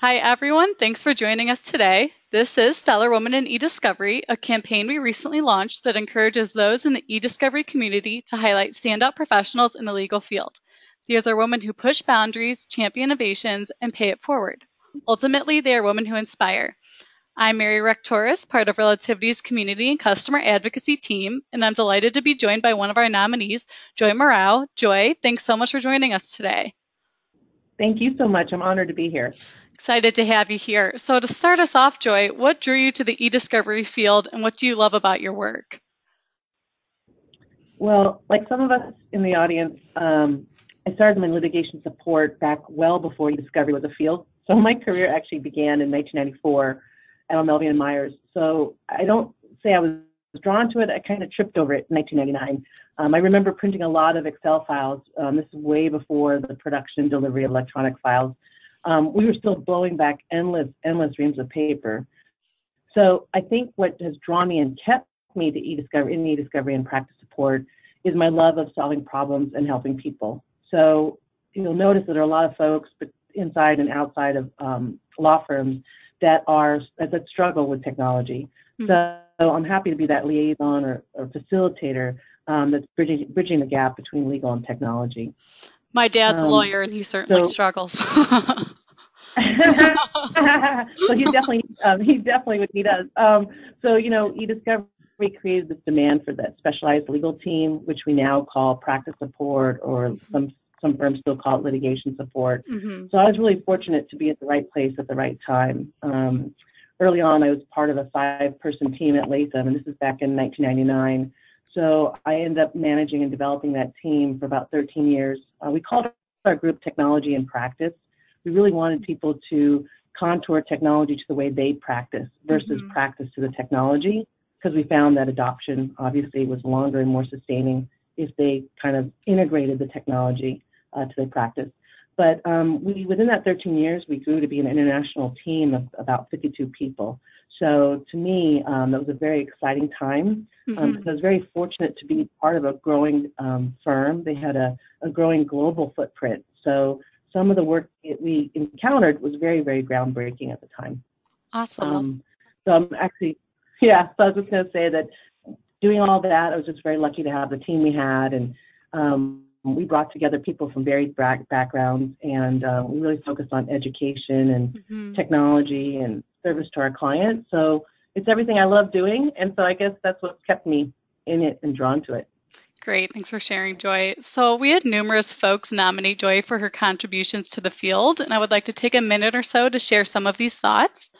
Hi, everyone. Thanks for joining us today. This is Stellar Woman in eDiscovery, a campaign we recently launched that encourages those in the eDiscovery community to highlight standout professionals in the legal field. These are women who push boundaries, champion innovations, and pay it forward. Ultimately, they are women who inspire. I'm Mary Rechtoris, part of Relativity's community and customer advocacy team, and I'm delighted to be joined by one of our nominees, Joy Murao. Joy, thanks so much for joining us today. Thank you so much. I'm honored to be here. Excited to have you here. So, to start us off, Joy, what drew you to the e-discovery field and what do you love about your work? Well, like some of us in the audience, um, I started my litigation support back well before e-discovery was a field. So, my career actually began in 1994 at O'Melveny and Myers. So, I don't say I was drawn to it, I kind of tripped over it in 1999. Um, I remember printing a lot of Excel files. Um, this is way before the production delivery of electronic files um, we were still blowing back endless, endless reams of paper. So I think what has drawn me and kept me to e-discovery, in e-discovery and practice support is my love of solving problems and helping people. So you'll notice that there are a lot of folks, inside and outside of um, law firms that are that struggle with technology. Mm-hmm. So I'm happy to be that liaison or, or facilitator um, that's bridging, bridging the gap between legal and technology. My dad's um, a lawyer, and he certainly so, struggles. so he definitely um, he definitely what he does. Um, so you know, eDiscovery created this demand for that specialized legal team, which we now call practice support, or some some firms still call it litigation support. Mm-hmm. So I was really fortunate to be at the right place at the right time. Um, early on, I was part of a five-person team at Latham, and this is back in 1999. So I ended up managing and developing that team for about 13 years. Uh, we called our group Technology and Practice. We really wanted people to contour technology to the way they practice versus mm-hmm. practice to the technology because we found that adoption obviously was longer and more sustaining if they kind of integrated the technology uh, to their practice. But um, we, within that 13 years, we grew to be an international team of about 52 people. So to me, um, that was a very exciting time. Um, mm-hmm. I was very fortunate to be part of a growing um, firm. They had a, a growing global footprint. So some of the work that we encountered was very, very groundbreaking at the time. Awesome. Um, so I'm actually, yeah, so I was just going to say that doing all that, I was just very lucky to have the team we had. And um, we brought together people from varied backgrounds and uh, we really focused on education and mm-hmm. technology and service to our clients. So it's everything I love doing. And so I guess that's what's kept me in it and drawn to it. Great. Thanks for sharing, Joy. So, we had numerous folks nominate Joy for her contributions to the field, and I would like to take a minute or so to share some of these thoughts.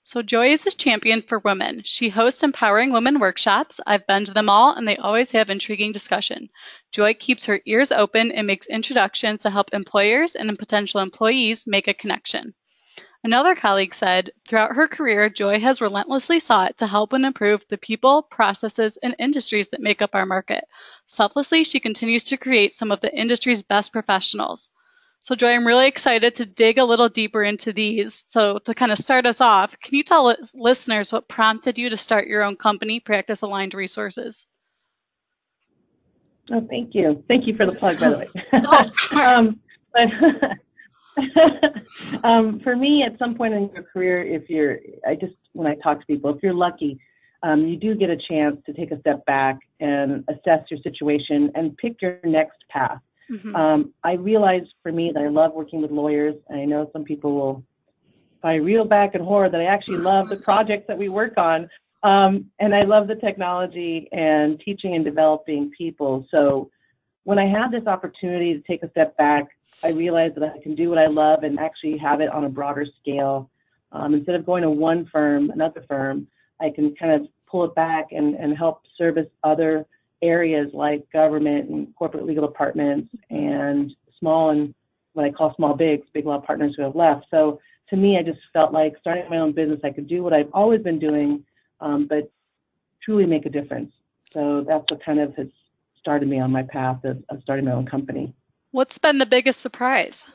So, Joy is a champion for women. She hosts empowering women workshops. I've been to them all, and they always have intriguing discussion. Joy keeps her ears open and makes introductions to help employers and potential employees make a connection. Another colleague said, throughout her career, Joy has relentlessly sought to help and improve the people, processes, and industries that make up our market. Selflessly, she continues to create some of the industry's best professionals. So, Joy, I'm really excited to dig a little deeper into these. So, to kind of start us off, can you tell listeners what prompted you to start your own company, Practice Aligned Resources? Oh, thank you. Thank you for the plug, by the way. oh, um, but, um, for me, at some point in your career, if you're, I just, when I talk to people, if you're lucky, um, you do get a chance to take a step back and assess your situation and pick your next path. Mm-hmm. Um, I realized for me that I love working with lawyers. And I know some people will probably reel back in horror that I actually love the projects that we work on. Um, and I love the technology and teaching and developing people. So when I had this opportunity to take a step back, I realized that I can do what I love and actually have it on a broader scale. Um, instead of going to one firm, another firm, I can kind of pull it back and, and help service other areas like government and corporate legal departments and small and what I call small bigs, big law partners who have left. So to me, I just felt like starting my own business, I could do what I've always been doing, um, but truly make a difference. So that's what kind of has started me on my path of, of starting my own company. What's been the biggest surprise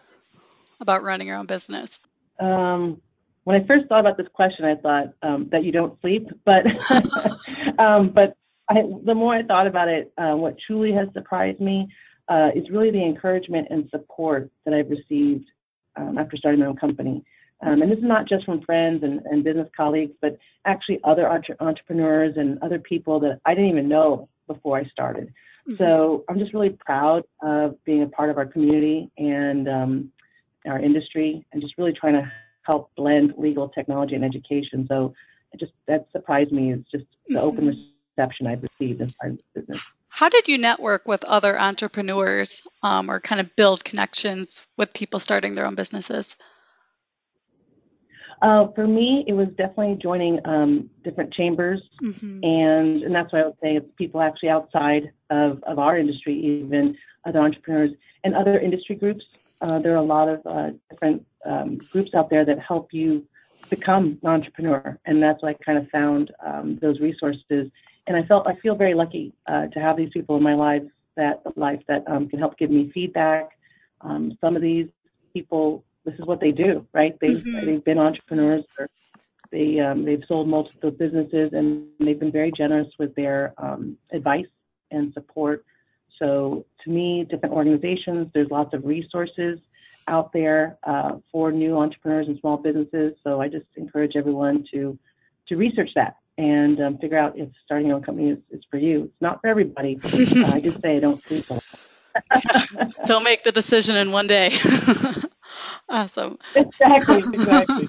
about running your own business? Um, when I first thought about this question, I thought um, that you don't sleep, but um, but I, the more I thought about it, uh, what truly has surprised me uh, is really the encouragement and support that I've received um, after starting my own company. Um, and this is not just from friends and, and business colleagues, but actually other entre- entrepreneurs and other people that I didn't even know before I started. Mm-hmm. So I'm just really proud of being a part of our community and um, our industry and just really trying to help blend legal technology and education. So it just that surprised me is just the mm-hmm. open reception I've received as part of this business. How did you network with other entrepreneurs um, or kind of build connections with people starting their own businesses? Uh, for me, it was definitely joining um, different chambers, mm-hmm. and and that's why I would say. It's people actually outside of, of our industry, even other entrepreneurs and other industry groups. Uh, there are a lot of uh, different um, groups out there that help you become an entrepreneur, and that's why I kind of found um, those resources. And I felt I feel very lucky uh, to have these people in my life that life that um, can help give me feedback. Um, some of these people this is what they do, right? They've mm-hmm. they've been entrepreneurs. Or they um, they've sold multiple businesses, and they've been very generous with their um, advice and support. So to me, different organizations, there's lots of resources out there uh, for new entrepreneurs and small businesses. So I just encourage everyone to to research that and um, figure out if starting your own company is, is for you. It's not for everybody. uh, I just say I don't so. don't make the decision in one day. Awesome. Exactly, exactly.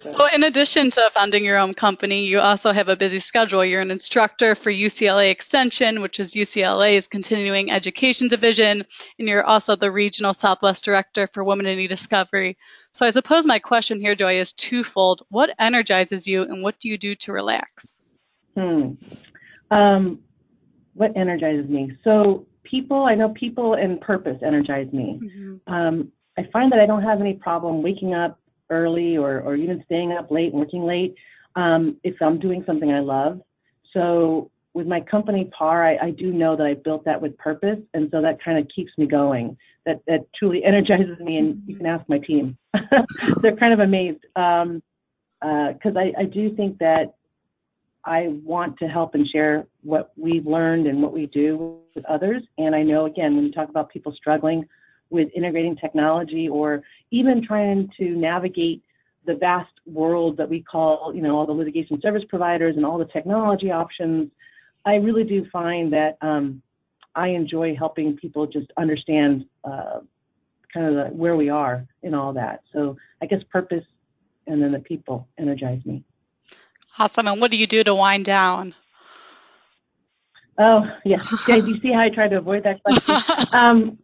so, in addition to founding your own company, you also have a busy schedule. You're an instructor for UCLA Extension, which is UCLA's continuing education division, and you're also the regional Southwest director for Women in E-Discovery. So, I suppose my question here, Joy, is twofold. What energizes you, and what do you do to relax? Hmm. Um, what energizes me? So, people, I know people and purpose energize me. Mm-hmm. Um, I find that I don't have any problem waking up early or, or even staying up late working late um, if I'm doing something I love. So with my company PAR, I, I do know that I built that with purpose, and so that kind of keeps me going. That that truly energizes me, and you can ask my team; they're kind of amazed because um, uh, I, I do think that I want to help and share what we've learned and what we do with others. And I know again when you talk about people struggling with integrating technology or even trying to navigate the vast world that we call, you know, all the litigation service providers and all the technology options, I really do find that um, I enjoy helping people just understand uh, kind of the, where we are in all that. So I guess purpose and then the people energize me. Awesome. And what do you do to wind down? Oh, yeah. yeah do you see how I tried to avoid that question? um,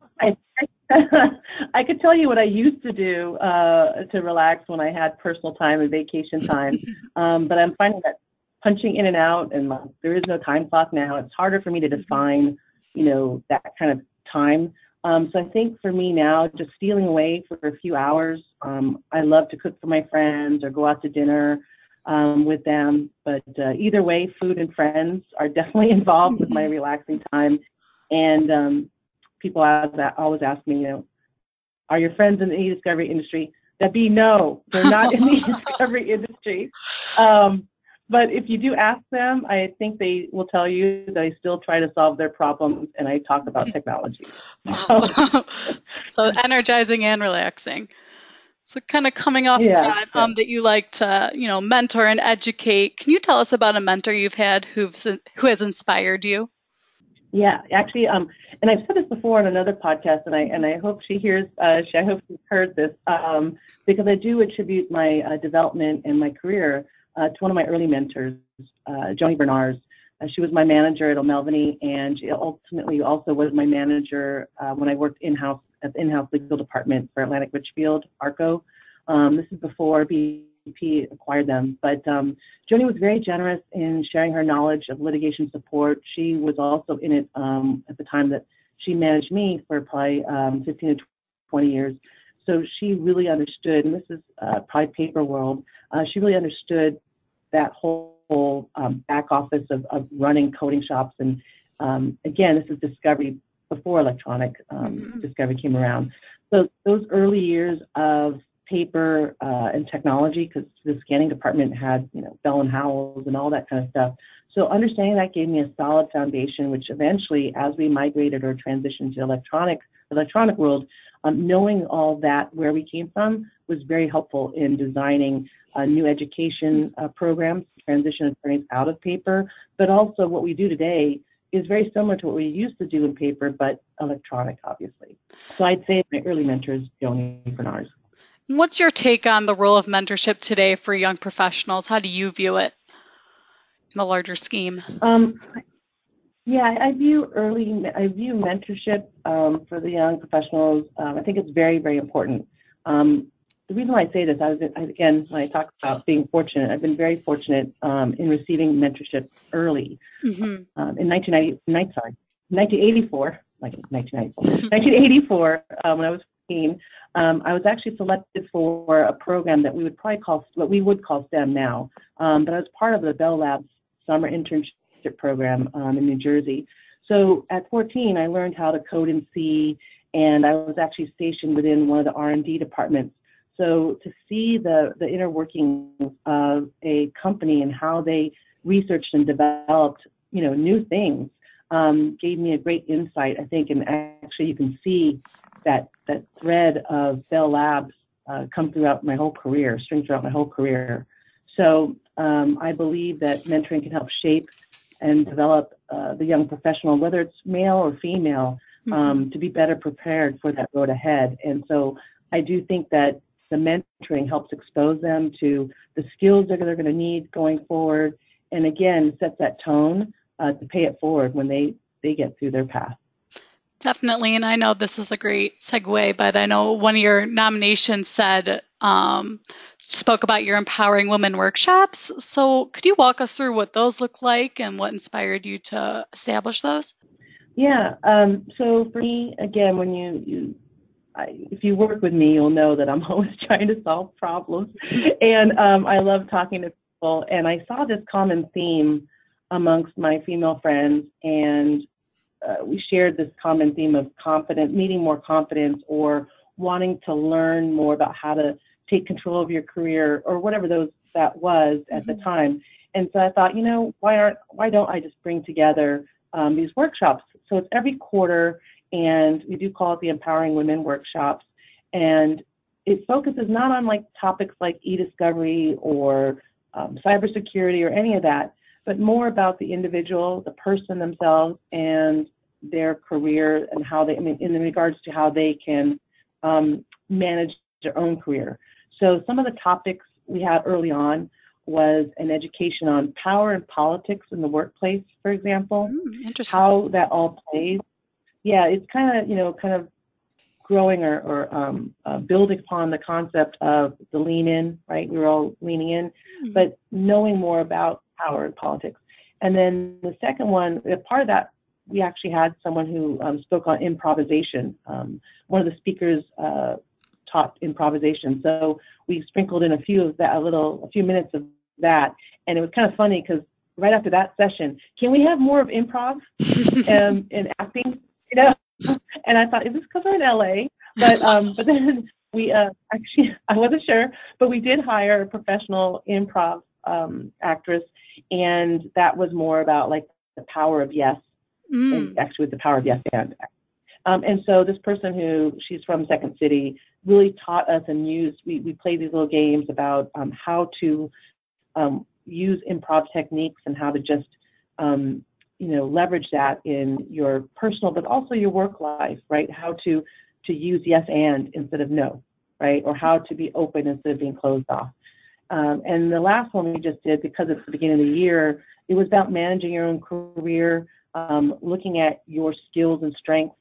I, could tell you what I used to do uh, to relax when I had personal time and vacation time, um, but I'm finding that punching in and out, and there is no time clock now. It's harder for me to define, you know, that kind of time. Um, so I think for me now, just stealing away for a few hours. Um, I love to cook for my friends or go out to dinner um, with them. But uh, either way, food and friends are definitely involved with my mm-hmm. relaxing time. And um, people always ask me, you know, are your friends in the e-discovery industry? That be no, they're not in the e-discovery industry. Um, but if you do ask them, I think they will tell you that I still try to solve their problems and I talk about technology. so energizing and relaxing. So kind of coming off yeah, that, um, that you like to, you know, mentor and educate. Can you tell us about a mentor you've had who's who has inspired you? Yeah, actually, um, and I've said this before on another podcast, and I and I hope she hears. Uh, she, I hope she's heard this um, because I do attribute my uh, development and my career uh, to one of my early mentors, uh, Joni Bernars. Uh, she was my manager at O'Melveny, and she ultimately also was my manager uh, when I worked in-house at the in-house legal department for Atlantic Richfield, ARCO. Um, this is before B Acquired them. But um, Joni was very generous in sharing her knowledge of litigation support. She was also in it um, at the time that she managed me for probably um, 15 to 20 years. So she really understood, and this is uh, probably paper world, uh, she really understood that whole um, back office of, of, running coding shops. And um, again, this is discovery before electronic um, mm-hmm. discovery came around. So those early years of paper uh, and technology because the scanning department had, you know, Bell and Howells and all that kind of stuff. So understanding that gave me a solid foundation, which eventually, as we migrated or transitioned to electronic electronic world, um, knowing all that where we came from was very helpful in designing uh, new education uh, programs, transition attorneys out of paper, but also what we do today is very similar to what we used to do in paper, but electronic, obviously. So I'd say my early mentors, Joni Bernards. What's your take on the role of mentorship today for young professionals? How do you view it in the larger scheme? Um, yeah, I view early, I view mentorship um, for the young professionals. Um, I think it's very, very important. Um, the reason why I say this, I was again when I talk about being fortunate, I've been very fortunate um, in receiving mentorship early. Mm-hmm. Um, in 1990, sorry, 1984, like 1994, 1984, um, when I was 15, um, I was actually selected for a program that we would probably call what we would call STEM now, um, but I was part of the Bell Labs summer internship program um, in New Jersey. So at 14, I learned how to code in C, and I was actually stationed within one of the R&D departments. So to see the, the inner workings of a company and how they researched and developed, you know, new things um, gave me a great insight, I think, and actually you can see that, that thread of Bell Labs uh, come throughout my whole career, string throughout my whole career. So um, I believe that mentoring can help shape and develop uh, the young professional, whether it's male or female, mm-hmm. um, to be better prepared for that road ahead. And so I do think that the mentoring helps expose them to the skills that they're going to need going forward, and again sets that tone uh, to pay it forward when they they get through their path. Definitely, and I know this is a great segue, but I know one of your nominations said um, spoke about your empowering women workshops. So, could you walk us through what those look like and what inspired you to establish those? Yeah. Um, so for me, again, when you you I, if you work with me, you'll know that I'm always trying to solve problems, and um, I love talking to people. And I saw this common theme amongst my female friends, and uh, we shared this common theme of confidence, needing more confidence, or wanting to learn more about how to take control of your career, or whatever those that was at mm-hmm. the time. And so I thought, you know, why aren't why don't I just bring together um, these workshops? So it's every quarter, and we do call it the Empowering Women Workshops, and it focuses not on like topics like e-discovery or um, cybersecurity or any of that, but more about the individual, the person themselves, and their career and how they, I mean, in regards to how they can um, manage their own career. So some of the topics we had early on was an education on power and politics in the workplace, for example, mm, how that all plays. Yeah, it's kind of you know kind of growing or, or um, uh, building upon the concept of the lean in, right? We are all leaning in, mm-hmm. but knowing more about power in politics. And then the second one, part of that, we actually had someone who um, spoke on improvisation. Um, one of the speakers uh, taught improvisation, so we sprinkled in a few of that, a little, a few minutes of that, and it was kind of funny because right after that session, can we have more of improv um, and acting? You know, and I thought, is this because we're in LA? But um, but then we uh, actually, I wasn't sure, but we did hire a professional improv um, actress, and that was more about like the power of yes, mm. and actually with the power of yes and. Um, and so this person who she's from Second City really taught us and used we, we played these little games about um, how to um, use improv techniques and how to just um, you know leverage that in your personal but also your work life right how to to use yes and instead of no right or how to be open instead of being closed off um, and the last one we just did, because it's the beginning of the year, it was about managing your own career, um, looking at your skills and strengths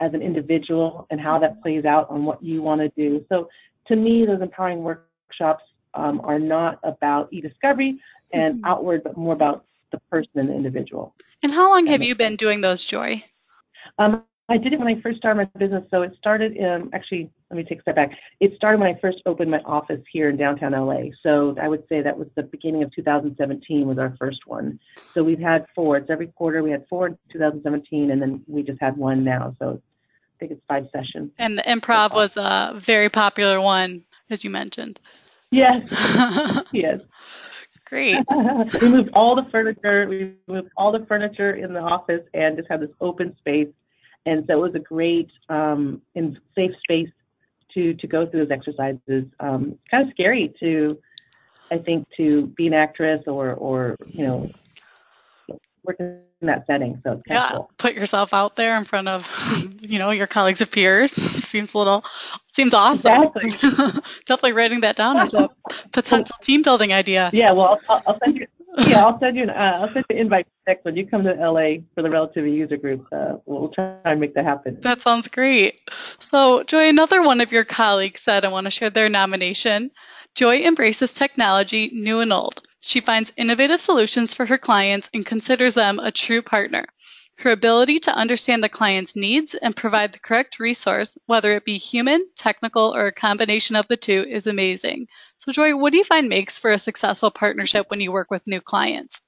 as an individual and how that plays out on what you want to do. So to me, those empowering workshops um, are not about e-discovery and mm-hmm. outward, but more about the person and the individual. And how long have you been doing those, Joy? Um, I did it when I first started my business. So it started in, actually, let me take a step back. It started when I first opened my office here in downtown LA. So I would say that was the beginning of 2017 was our first one. So we've had four. It's every quarter. We had four in 2017, and then we just had one now. So I think it's five sessions. And the improv was a very popular one, as you mentioned. Yes. yes. Great. we moved all the furniture. We moved all the furniture in the office and just had this open space and so it was a great um, and safe space to to go through those exercises. Um, kind of scary to, I think, to be an actress or or you know work in that setting. So yeah, cool. put yourself out there in front of you know your colleagues and peers. seems a little seems awesome. Exactly. Definitely writing that down as a potential team building idea. Yeah, well, I'll, I'll send you. Yeah, I'll send you an uh, I'll send you an invite next when you come to LA for the Relativity User Group. Uh, we'll try and make that happen. That sounds great. So, Joy, another one of your colleagues said I want to share their nomination. Joy embraces technology, new and old. She finds innovative solutions for her clients and considers them a true partner. Her ability to understand the client's needs and provide the correct resource, whether it be human, technical, or a combination of the two, is amazing. So, Joy, what do you find makes for a successful partnership when you work with new clients?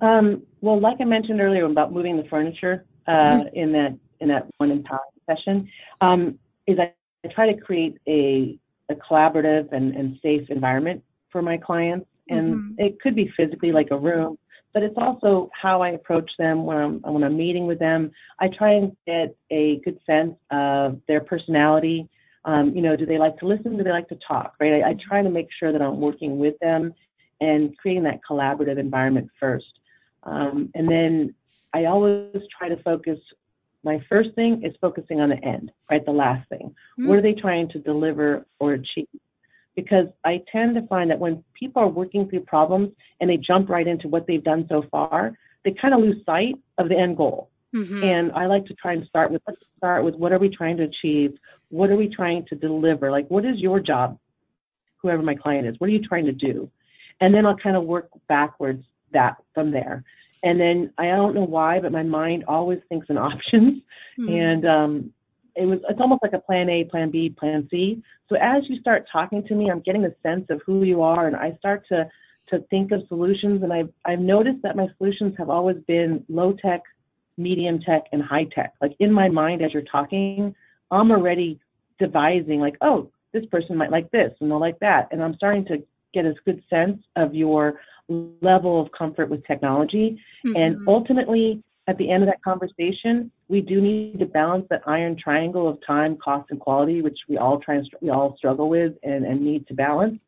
Um, well, like I mentioned earlier about moving the furniture uh, mm-hmm. in that in that one empowerment session, um, is I, I, try to create a, a collaborative and, and safe environment for my clients, and mm-hmm. it could be physically like a room, but it's also how I approach them when I'm when I'm meeting with them. I try and get a good sense of their personality. Um, you know, do they like to listen? Do they like to talk? Right. I, I try to make sure that I'm working with them and creating that collaborative environment first. Um, and then I always try to focus. My first thing is focusing on the end, right? The last thing. Mm-hmm. What are they trying to deliver or achieve? Because I tend to find that when people are working through problems and they jump right into what they've done so far, they kind of lose sight of the end goal. Mm-hmm. And I like to try and start with let's start with what are we trying to achieve? What are we trying to deliver? Like what is your job, whoever my client is? What are you trying to do? And then I'll kind of work backwards that from there. And then I don't know why, but my mind always thinks in options. Mm-hmm. And um, it was it's almost like a plan A, plan B, plan C. So as you start talking to me, I'm getting a sense of who you are, and I start to to think of solutions. And I've I've noticed that my solutions have always been low tech, medium tech, and high tech. Like in my mind, as you're talking, I'm already devising like, oh, this person might like this and they'll like that, and I'm starting to get a good sense of your level of comfort with technology. Mm-hmm. And ultimately, at the end of that conversation, we do need to balance that iron triangle of time, cost, and quality, which we all try and we all struggle with and, and need to balance.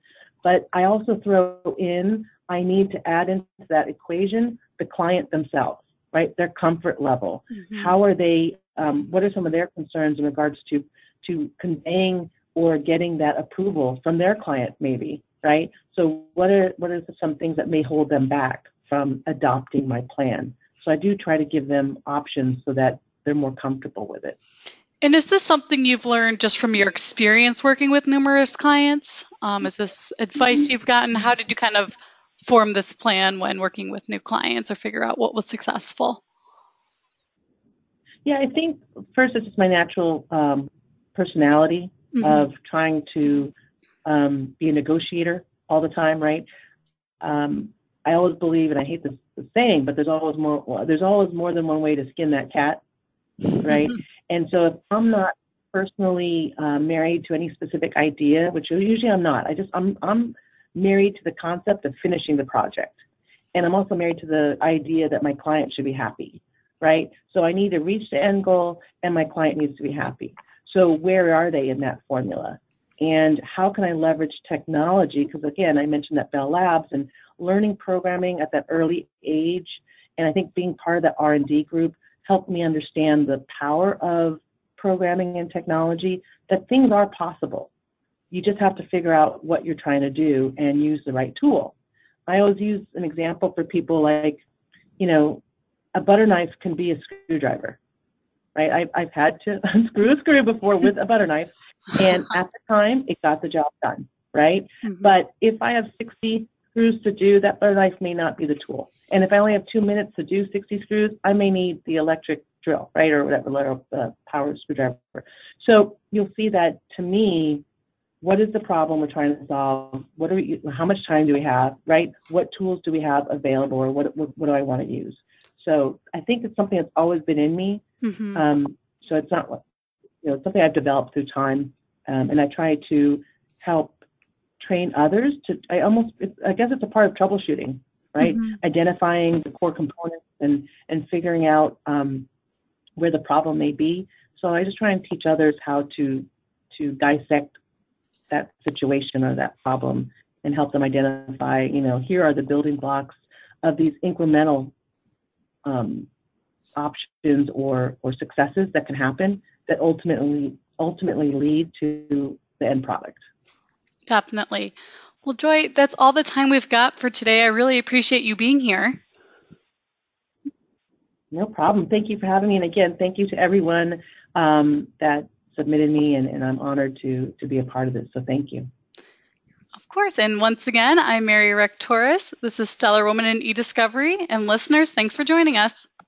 But I also throw in, I need to add into that equation the client themselves, right? Their comfort level. Mm-hmm. How are they? Um, what are some of their concerns in regards to to conveying or getting that approval from their client, maybe? right? So what are what are some things that may hold them back from adopting my plan? So I do try to give them options so that they're more comfortable with it. And is this something you've learned just from your experience working with numerous clients? Um, is this advice mm-hmm. you've gotten? How did you kind of form this plan when working with new clients or figure out what was successful? Yeah, I think first it's just my natural um, personality mm-hmm. of trying to um, be a negotiator all the time, right? Um, I always believe, and I hate this, this saying, but there's always more. There's always more than one way to skin that cat, right? and so if I'm not personally uh, married to any specific idea, which usually I'm not, I just I'm I'm married to the concept of finishing the project, and I'm also married to the idea that my client should be happy, right? So I need to reach the end goal, and my client needs to be happy. So where are they in that formula? and how can I leverage technology? Because again, I mentioned that Bell Labs and learning programming at that early age, and I think being part of that R&D group helped me understand the power of programming and technology. That things are possible. You just have to figure out what you're trying to do and use the right tool. I always use an example for people like, you know, a butter knife can be a screwdriver, right? I've, I've had to unscrew a screw before with a butter knife, and at the time, it got the job done, right? Mm-hmm. But if I have 60 screws to do, that butter knife may not be the tool. And if I only have two minutes to do 60 screws, I may need the electric drill, right, or whatever, uh, power screwdriver. So you'll see that to me, what is the problem we're trying to solve? What are we, how much time do we have, right? What tools do we have available, or what what, what do I want to use? So I think it's something that's always been in me. Mm-hmm. Um, so it's not you know, something I've developed through time, um, and I try to help train others to. I almost, I guess it's a part of troubleshooting, right? Mm-hmm. Identifying the core components and and figuring out um, where the problem may be. So I just try and teach others how to to dissect that situation or that problem and help them identify, you know, here are the building blocks of these incremental um, options or or successes that can happen that ultimately ultimately lead to the end product. Definitely. Well, Joy, that's all the time we've got for today. I really appreciate you being here. No problem. Thank you for having me. And again, thank you to everyone um, that submitted me, and, and I'm honored to, to be a part of this. So thank you. Of course. And once again, I'm Mary Rechtoris. This is Stellar Woman in eDiscovery. And listeners, thanks for joining us.